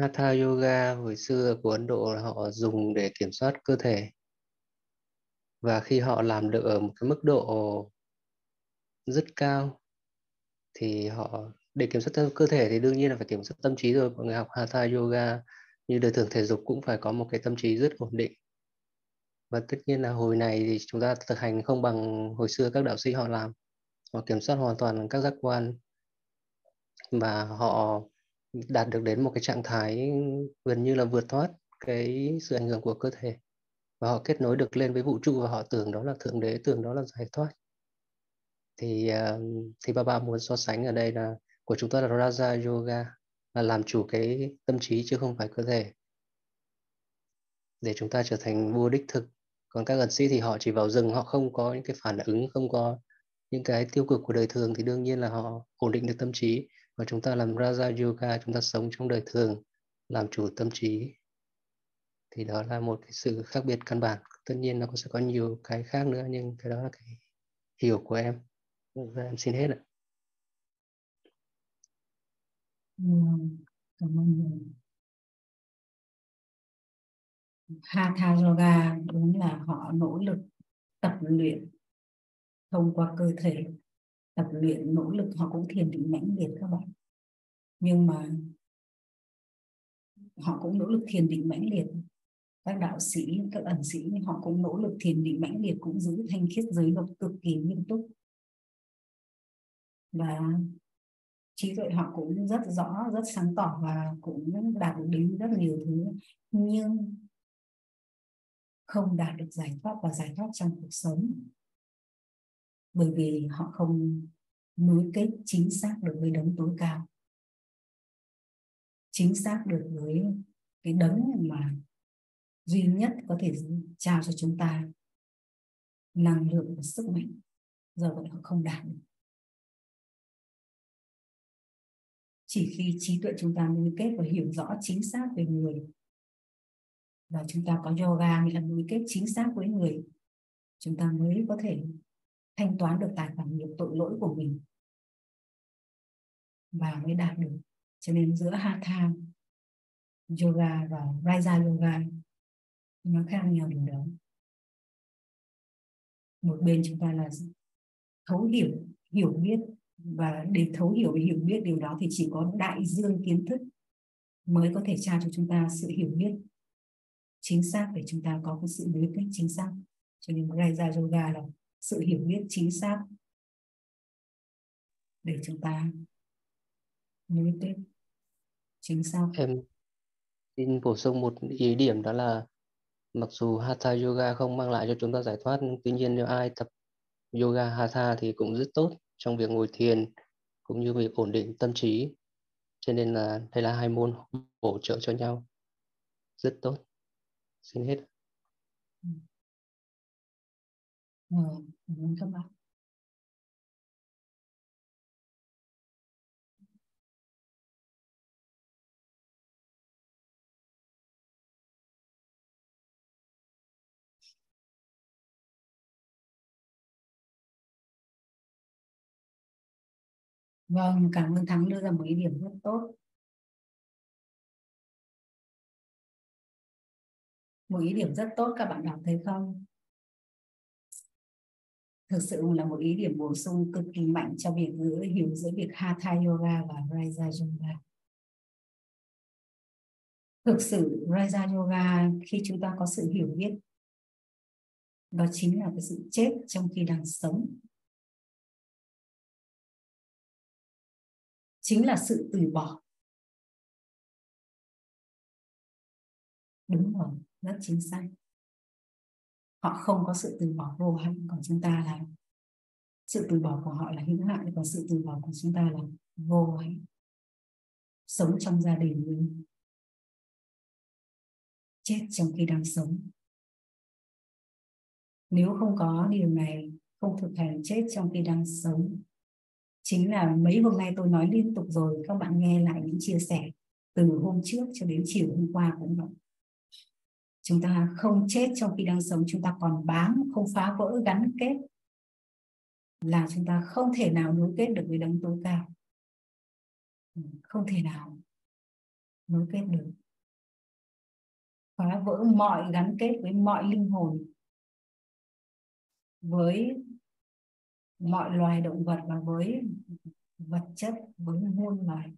Hatha Yoga hồi xưa của Ấn Độ họ dùng để kiểm soát cơ thể. Và khi họ làm được ở một cái mức độ rất cao, thì họ, để kiểm soát cơ thể thì đương nhiên là phải kiểm soát tâm trí rồi. Mọi người học Hatha Yoga như đời thường thể dục cũng phải có một cái tâm trí rất ổn định. Và tất nhiên là hồi này thì chúng ta thực hành không bằng hồi xưa các đạo sĩ họ làm. Họ kiểm soát hoàn toàn các giác quan. Và họ đạt được đến một cái trạng thái gần như là vượt thoát cái sự ảnh hưởng của cơ thể. Và họ kết nối được lên với vũ trụ và họ tưởng đó là thượng đế, tưởng đó là giải thoát. Thì ờ, thì bà ba muốn so sánh ở đây là của chúng ta là Raja Yoga, là làm chủ cái tâm trí chứ không phải cơ thể. Để chúng ta trở thành vua đích thực. Còn các gần sĩ thì họ chỉ vào rừng, họ không có những cái phản ứng, không có những cái tiêu cực của đời thường thì đương nhiên là họ ổn định được tâm trí và chúng ta làm Raja Yoga chúng ta sống trong đời thường làm chủ tâm trí. Thì đó là một cái sự khác biệt căn bản. Tất nhiên nó cũng sẽ có nhiều cái khác nữa nhưng cái đó là cái hiểu của em. Và em xin hết ạ. Ừ, cảm ơn Hatha Yoga đúng là họ nỗ lực tập luyện thông qua cơ thể tập luyện, nỗ lực họ cũng thiền định mãnh liệt các bạn. Nhưng mà họ cũng nỗ lực thiền định mãnh liệt. Các đạo sĩ, các ẩn sĩ họ cũng nỗ lực thiền định mãnh liệt, cũng giữ thanh khiết giới luật cực kỳ nghiêm túc. Và trí tuệ họ cũng rất rõ, rất sáng tỏ và cũng đạt được đến rất nhiều thứ, nhưng không đạt được giải thoát và giải thoát trong cuộc sống bởi vì họ không nối kết chính xác được với đấng tối cao. Chính xác được với cái đấng mà duy nhất có thể trao cho chúng ta năng lượng và sức mạnh. Do vậy họ không đạt được. Chỉ khi trí tuệ chúng ta nối kết và hiểu rõ chính xác về người và chúng ta có yoga nghĩa là nối kết chính xác với người, chúng ta mới có thể thanh toán được tài khoản nghiệp tội lỗi của mình và mới đạt được. Cho nên giữa hatha yoga và raja yoga, nó khác nhau điều đó. Một bên chúng ta là thấu hiểu hiểu biết và để thấu hiểu và hiểu biết điều đó thì chỉ có đại dương kiến thức mới có thể trao cho chúng ta sự hiểu biết chính xác để chúng ta có cái sự đối kết chính xác. Cho nên Raja Yoga là sự hiểu biết chính xác để chúng ta nối tiếp. Chính xác. Em xin bổ sung một ý điểm đó là mặc dù Hatha Yoga không mang lại cho chúng ta giải thoát nhưng tuy nhiên nếu ai tập yoga Hatha thì cũng rất tốt trong việc ngồi thiền cũng như việc ổn định tâm trí. Cho nên là đây là hai môn bổ trợ cho nhau. Rất tốt. Xin hết ừ ừ, cảm ơn các bạn. Vâng, cảm ơn Thắng đưa ra một ý điểm rất tốt. Một ý điểm rất tốt các bạn đọc thấy không? Thực sự là một ý điểm bổ sung cực kỳ mạnh cho việc giữa hiểu giữa việc Hatha Yoga và Raja Yoga. Thực sự Raja Yoga khi chúng ta có sự hiểu biết đó chính là cái sự chết trong khi đang sống. Chính là sự từ bỏ. Đúng rồi, rất chính xác họ không có sự từ bỏ vô hạn còn chúng ta là sự từ bỏ của họ là hữu hạn và sự từ bỏ của chúng ta là vô hạn sống trong gia đình mình chết trong khi đang sống. Nếu không có điều này, không thực hành chết trong khi đang sống. Chính là mấy hôm nay tôi nói liên tục rồi, các bạn nghe lại những chia sẻ từ hôm trước cho đến chiều hôm qua cũng vậy chúng ta không chết trong khi đang sống, chúng ta còn bám, không phá vỡ gắn kết. Là chúng ta không thể nào nối kết được với đấng tối cao. Không thể nào nối kết được. Phá vỡ mọi gắn kết với mọi linh hồn, với mọi loài động vật và với vật chất, với muôn loài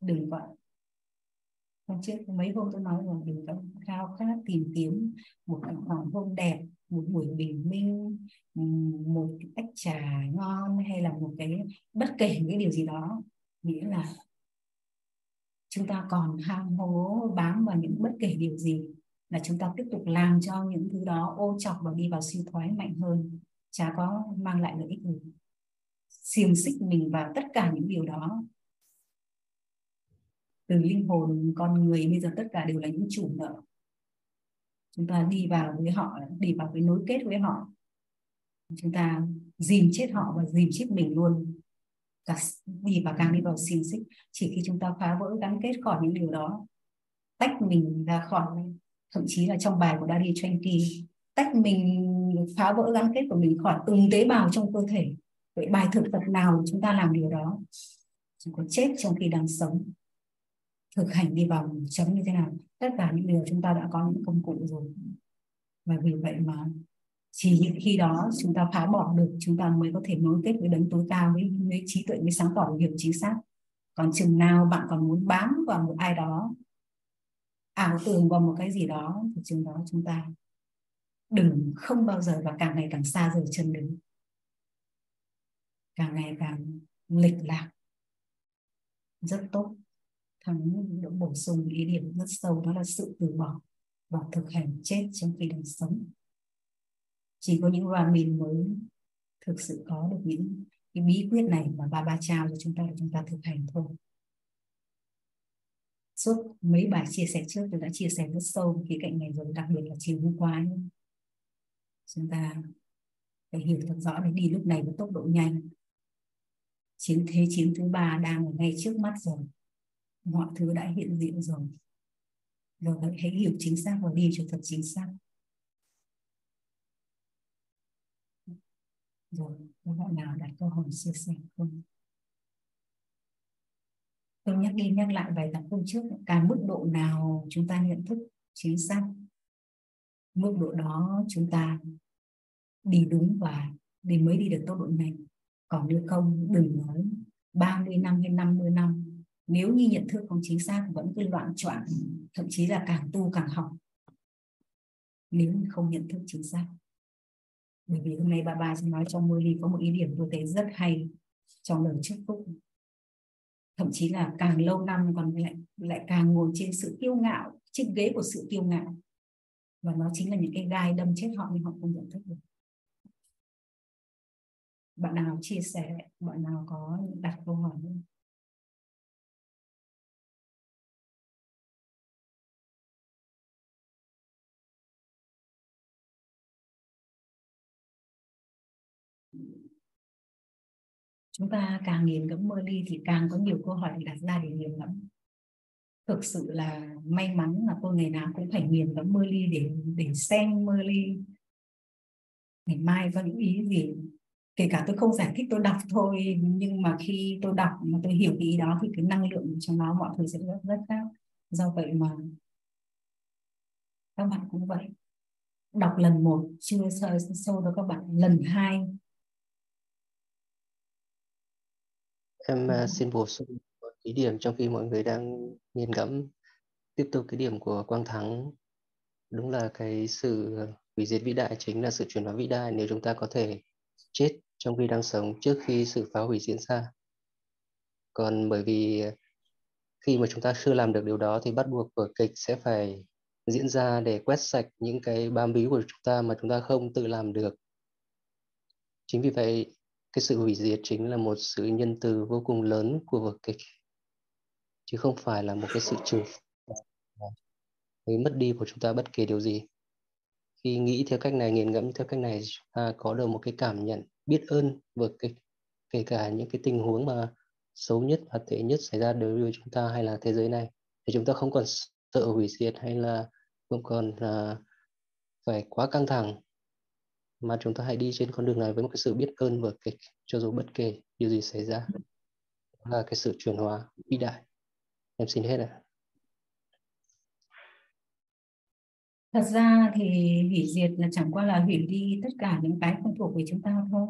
đừng vậy hôm trước mấy hôm tôi nói rồi đừng có khao khát tìm kiếm một cảnh hoàng hôn đẹp, một buổi bình minh một tách trà ngon hay là một cái bất kể cái điều gì đó. Nghĩa là chúng ta còn ham hố, bám vào những bất kể điều gì là chúng ta tiếp tục làm cho những thứ đó ô chọc và đi vào suy thoái mạnh hơn. Chả có mang lại lợi ích gì. Xiềng xích mình vào tất cả những điều đó từ linh hồn con người, bây giờ tất cả đều là những chủ nợ. Chúng ta đi vào với họ, đi vào với nối kết với họ. Chúng ta dìm chết họ và dìm chết mình luôn. Cả đi và càng đi vào xiềng xích, chỉ khi chúng ta phá vỡ, gắn kết khỏi những điều đó, tách mình ra khỏi, thậm chí là trong bài của Daddy Frankie tách mình phá vỡ, gắn kết của mình khỏi từng tế bào trong cơ thể. Vậy bài thực tập nào chúng ta làm điều đó? Chúng có chết trong khi đang sống thực hành đi vào chấm như thế nào. Tất cả những điều chúng ta đã có những công cụ rồi. Và vì vậy mà chỉ những khi đó chúng ta phá bỏ được chúng ta mới có thể nối kết với đấng tối cao với, với trí tuệ với sáng tỏ hiểu chính xác. Còn chừng nào bạn còn muốn bám vào một ai đó ảo tưởng vào một cái gì đó thì chừng đó chúng ta đừng không bao giờ và càng ngày càng xa rời chân đứng càng ngày càng lịch lạc. Rất tốt thắng đã bổ sung ý điểm rất sâu, đó là sự từ bỏ và thực hành chết trong khi đang sống. Chỉ có những Brahmin mới thực sự có được những cái bí quyết này mà ba ba trao cho chúng ta để chúng ta thực hành thôi. Suốt mấy bài chia sẻ trước tôi đã chia sẻ rất sâu khía cạnh này rồi, đặc biệt là chiều hôm qua ấy. chúng ta phải hiểu thật rõ để đi lúc này với tốc độ nhanh. Chiến thế chiến thứ ba đang ở ngay trước mắt rồi mọi thứ đã hiện diện rồi. Rồi vậy hãy hiểu chính xác và đi cho thật chính xác. Rồi, các bạn nào đặt câu hỏi chia sẻ không? Tôi nhắc đi nhắc lại vài tập hôm trước. Càng mức độ nào chúng ta nhận thức chính xác, mức độ đó chúng ta đi đúng và đi mới đi được tốc độ này. Còn nếu không, đừng nói 30 năm hay 50 năm nếu như nhận thức không chính xác vẫn cứ loạn choạng, thậm chí là càng tu càng học. Nếu như không nhận thức chính xác. Bởi vì hôm nay bà bà sẽ nói trong mưa ly có một ý điểm tôi thấy rất hay trong lời chúc phúc. Thậm chí là càng lâu năm còn lại lại càng ngồi trên sự kiêu ngạo, trên ghế của sự kiêu ngạo. Và nó chính là những cái gai đâm chết họ nhưng họ không nhận thức được. Bạn nào chia sẻ, bạn nào có đặt câu hỏi không? Chúng ta càng nghiền ngẫm mơ ly thì càng có nhiều câu hỏi để đặt ra để nghiền ngẫm thực sự là may mắn là tôi ngày nào cũng phải nghiền ngẫm mơ ly để để xem mơ ly ngày mai có những ý gì, kể cả tôi không giải thích, tôi đọc thôi, nhưng mà khi tôi đọc mà tôi hiểu ý đó thì cái năng lượng trong nó mọi thứ sẽ rất rất khác. Do vậy mà các bạn cũng vậy. Đọc lần một, chưa sâu sâu đó các bạn. Lần hai em uh, xin bổ sung một ý điểm trong khi mọi người đang nghiền ngẫm. Tiếp tục cái điểm của Quang Thắng. Đúng là cái sự hủy diệt vĩ đại chính là sự chuyển hóa vĩ đại nếu chúng ta có thể chết trong khi đang sống trước khi sự phá hủy diễn ra. Còn bởi vì khi mà chúng ta chưa làm được điều đó thì bắt buộc vở kịch sẽ phải diễn ra để quét sạch những cái bám víu của chúng ta mà chúng ta không tự làm được. Chính vì vậy cái sự hủy diệt chính là một sự nhân từ vô cùng lớn của vở kịch chứ không phải là một cái sự trừng cái mất đi của chúng ta bất kể điều gì. Khi nghĩ theo cách này nghiền ngẫm theo cách này chúng ta có được một cái cảm nhận biết ơn vở kịch kể cả những cái tình huống mà xấu nhất và tệ nhất xảy ra đối với chúng ta hay là thế giới này. Thì chúng ta không còn sợ hủy diệt hay là không còn uh, phải quá căng thẳng mà chúng ta hãy đi trên con đường này với một cái sự biết ơn vở kịch cho dù bất kể điều gì xảy ra. Là cái sự chuyển hóa vĩ đại. Em xin hết ạ. Thật ra thì hủy diệt là chẳng qua là hủy đi tất cả những cái không thuộc về chúng ta thôi.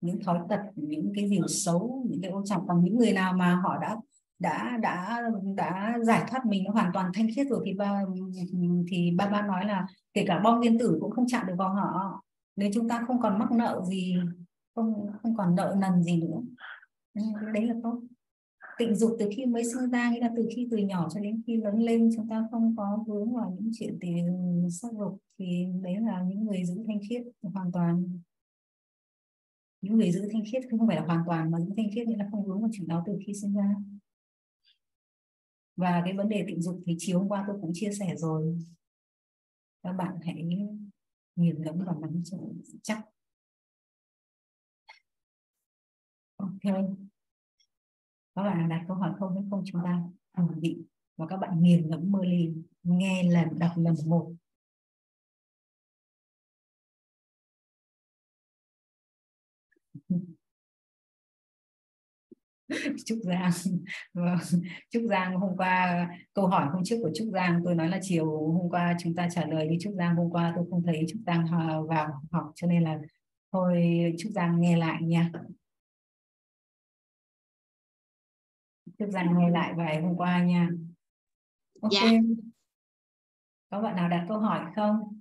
Những thói tật những cái điều xấu những cái ô trọng còn những người nào mà họ đã đã đã đã giải thoát mình hoàn toàn thanh khiết rồi thì ba thì ba ba nói là kể cả bom nguyên tử cũng không chạm được vào họ nếu chúng ta không còn mắc nợ gì, không không còn nợ nần gì nữa. Đấy là tốt. Tịnh dục từ khi mới sinh ra, nghĩa là từ khi từ nhỏ cho đến khi lớn lên, chúng ta không có vướng vào những chuyện tiền sắc dục thì đấy là những người giữ thanh khiết hoàn toàn. Những người giữ thanh khiết không phải là hoàn toàn mà giữ thanh khiết nghĩa là không vướng vào chuyện đó từ khi sinh ra. Và cái vấn đề tình dục thì chiều hôm qua tôi cũng chia sẻ rồi. Các bạn hãy nghiền ngẫm và nắm chắc. Ok các bạn đặt câu hỏi không hay không chúng ta ổn định và các bạn nghiền ngẫm mơ ly nghe lần, đọc lần một Trúc Giang. Vâng. Trúc Giang hôm qua câu hỏi hôm trước của Trúc Giang tôi nói là chiều hôm qua chúng ta trả lời đi Trúc Giang hôm qua tôi không thấy Trúc Giang vào học cho nên là thôi Trúc Giang nghe lại nha. Trúc Giang nghe lại bài hôm qua nha. Ok. Dạ. có bạn nào đặt câu hỏi không?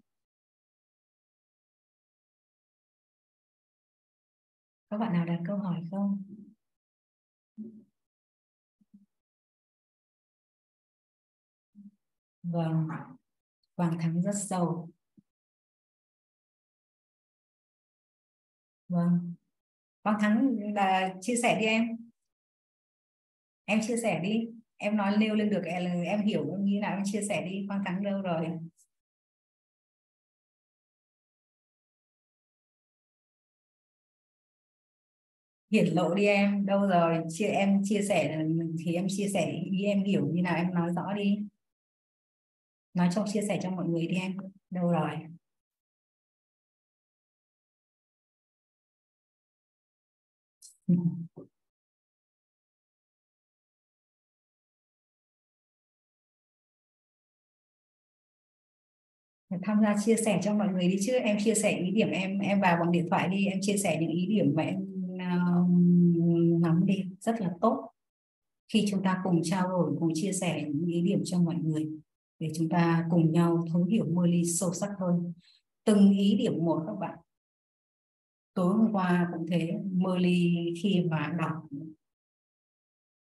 Có bạn nào đặt câu hỏi không vâng Quang Thắng rất sâu. Vâng. Quang Thắng là chia sẻ đi em. Em chia sẻ đi. Em nói nêu lên được em, em hiểu như nào em chia sẻ đi. Quang Thắng đâu rồi. Hiển lộ đi em đâu rồi? Chia em chia sẻ thì em chia sẻ ý em hiểu như nào em nói rõ đi nói cho chia sẻ cho mọi người đi em. Đâu rồi? Ừ. Tham gia chia sẻ cho mọi người đi chứ. Em chia sẻ ý điểm em em vào bằng điện thoại đi. Em chia sẻ những ý điểm mà em uh, nắm đi. Rất là tốt. Khi chúng ta cùng trao đổi cùng chia sẻ những ý điểm cho mọi người để chúng ta cùng nhau thấu hiểu mơ ly sâu sắc hơn. Từng ý điểm một các bạn. Tối hôm qua cũng thế mơ ly khi mà đọc,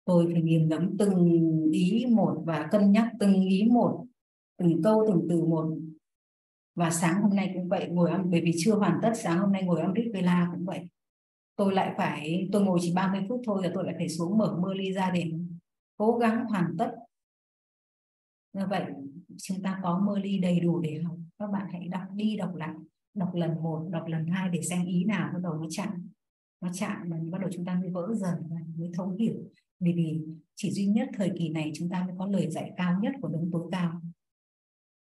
tôi phải nghiền ngẫm từng ý một và cân nhắc từng ý một, từng câu, từng từ một. Và sáng hôm nay cũng vậy, ngồi ăn, bởi vì chưa hoàn tất, sáng hôm nay ngồi ăn rít vela cũng vậy. Tôi lại phải, tôi ngồi chỉ 30 phút thôi là tôi lại phải xuống mở mơ ly ra để cố gắng hoàn tất do vậy, chúng ta có mơ ly đầy đủ để học. Các bạn hãy đọc đi, đọc lại, đọc lần một, đọc lần hai để xem ý nào bắt đầu nó chạm. Nó chạm và bắt đầu chúng ta mới vỡ dần mới thấu hiểu. Vì vì chỉ duy nhất thời kỳ này chúng ta mới có lời dạy cao nhất của đấng tối cao.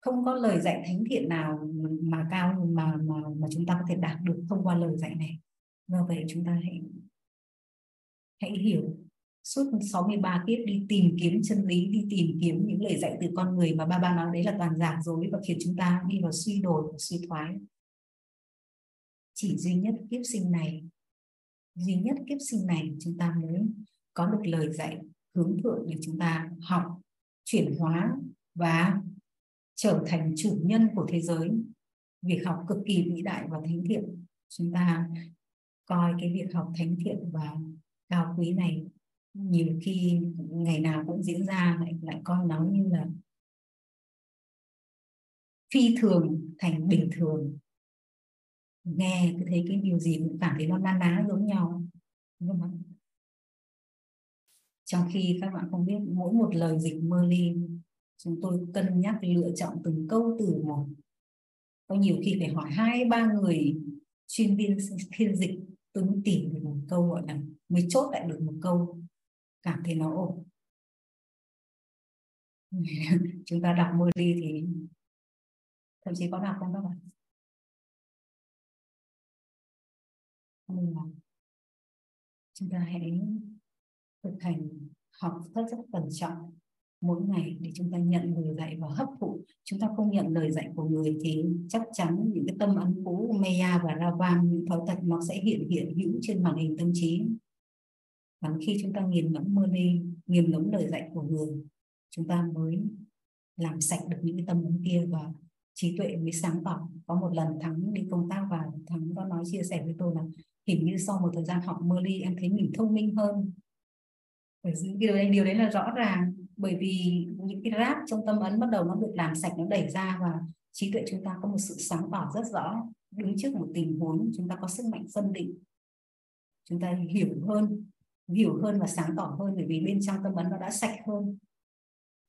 Không có lời dạy thánh thiện nào mà cao, mà mà mà chúng ta có thể đạt được thông qua lời dạy này. Do vậy chúng ta hãy hãy hiểu suốt 63 kiếp đi tìm kiếm chân lý, đi tìm kiếm những lời dạy từ con người mà ba ba nói đấy là toàn giả dối và khiến chúng ta đi vào suy đồi và suy thoái. Chỉ duy nhất kiếp sinh này, duy nhất kiếp sinh này chúng ta mới có được lời dạy hướng thượng để chúng ta học, chuyển hóa và trở thành chủ nhân của thế giới. Việc học cực kỳ vĩ đại và thánh thiện. Chúng ta coi cái việc học thánh thiện và cao quý này nhiều khi ngày nào cũng diễn ra lại lại coi nó như là phi thường thành bình thường. Nghe cứ thấy cái điều gì cũng cảm thấy nó na ná giống nhau, đúng không? trong khi các bạn không biết, mỗi một lời dịch mơ ly chúng tôi cân nhắc, lựa chọn từng câu từ một. Có nhiều khi phải hỏi hai, ba người chuyên viên phiên dịch tôi mới tìm được một câu, gọi là mới chốt lại được một câu cảm thấy nó ổn. Chúng ta đọc mơ đi thì thậm chí có đọc không các bạn? Nên là chúng ta hãy thực hành học rất rất cẩn trọng mỗi ngày để chúng ta nhận lời dạy và hấp thụ. Chúng ta không nhận lời dạy của người thì chắc chắn những cái tâm ấn cũ Maya và Ravam những thói tật nó sẽ hiện hiện hữu trên màn hình tâm trí và khi chúng ta nghiền ngẫm mơ ly nghiền ngẫm lời dạy của người, chúng ta mới làm sạch được những cái tâm ấn kia và trí tuệ mới sáng tỏ. Có một lần thắng đi công tác và thắng có nói, chia sẻ với tôi là hình như sau một thời gian học mơ ly, em thấy mình thông minh hơn. Bởi điều đấy điều đấy là rõ ràng. Bởi vì những cái rác trong tâm ấn bắt đầu nó được làm sạch, nó đẩy ra và trí tuệ chúng ta có một sự sáng tỏ rất rõ. Đứng trước một tình huống, chúng ta có sức mạnh phân định. Chúng ta hiểu hơn hiểu hơn và sáng tỏ hơn, bởi vì bên trong tâm ấn nó đã sạch hơn.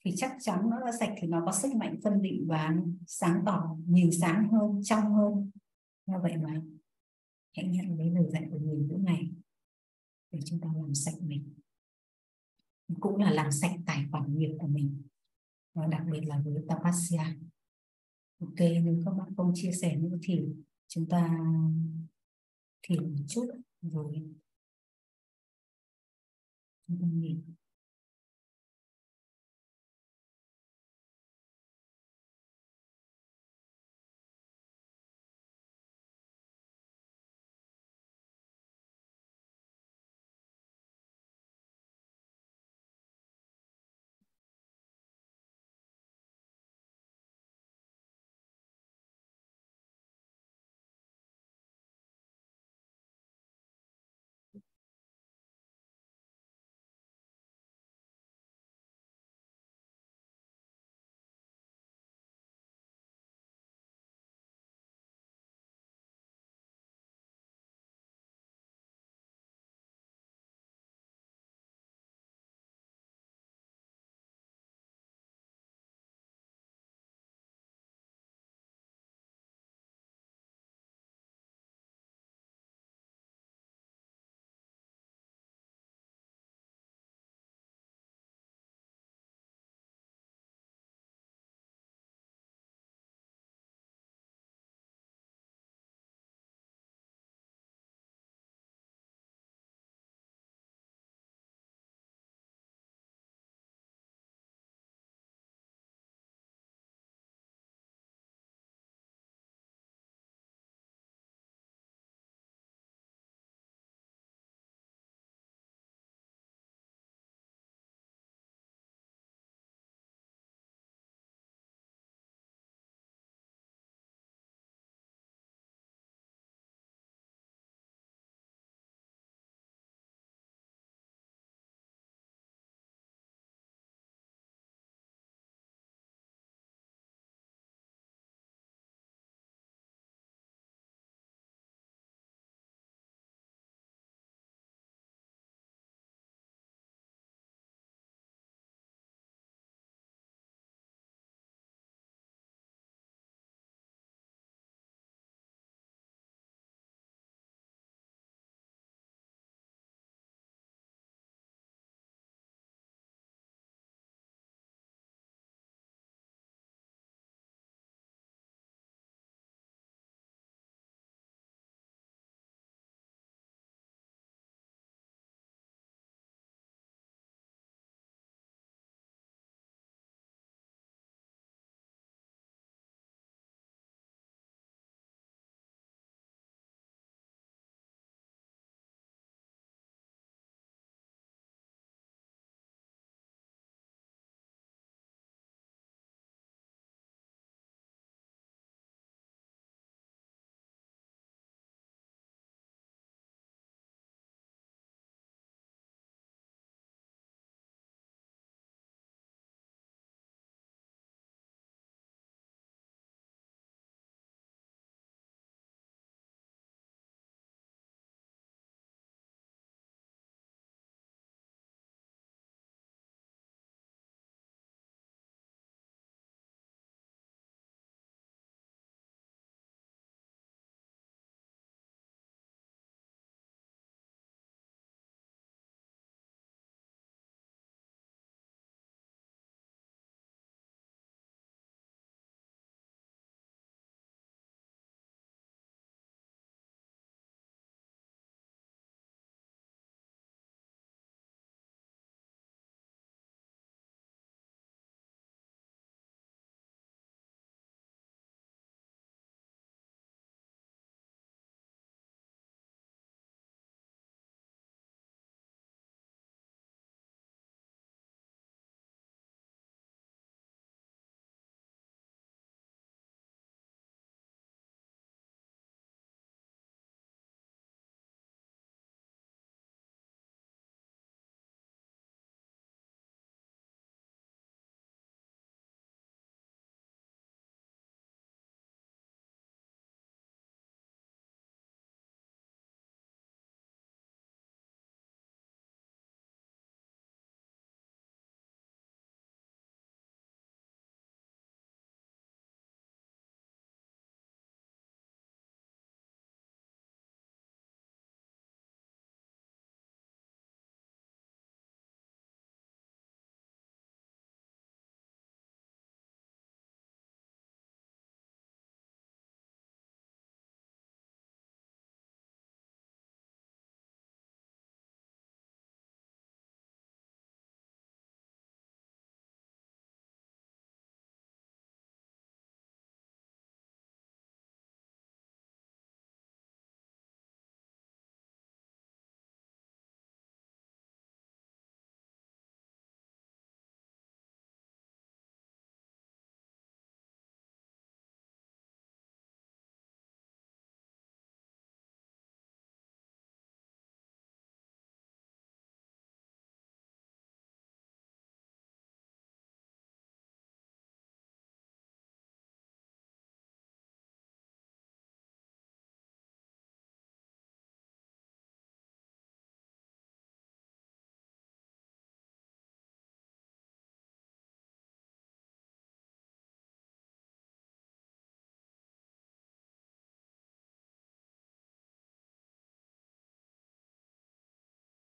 Thì chắc chắn nó đã sạch thì nó có sức mạnh phân định và sáng tỏ nhìn sáng hơn, trong hơn. Như vậy mà, hãy nhận lấy lời dạy của người mỗi ngày để chúng ta làm sạch mình, cũng là làm sạch tài khoản nghiệp của mình. Và đặc biệt là với tapasya. Ok, nếu các bạn không chia sẻ nữa thì chúng ta thì một chút rồi chúng ta nghỉ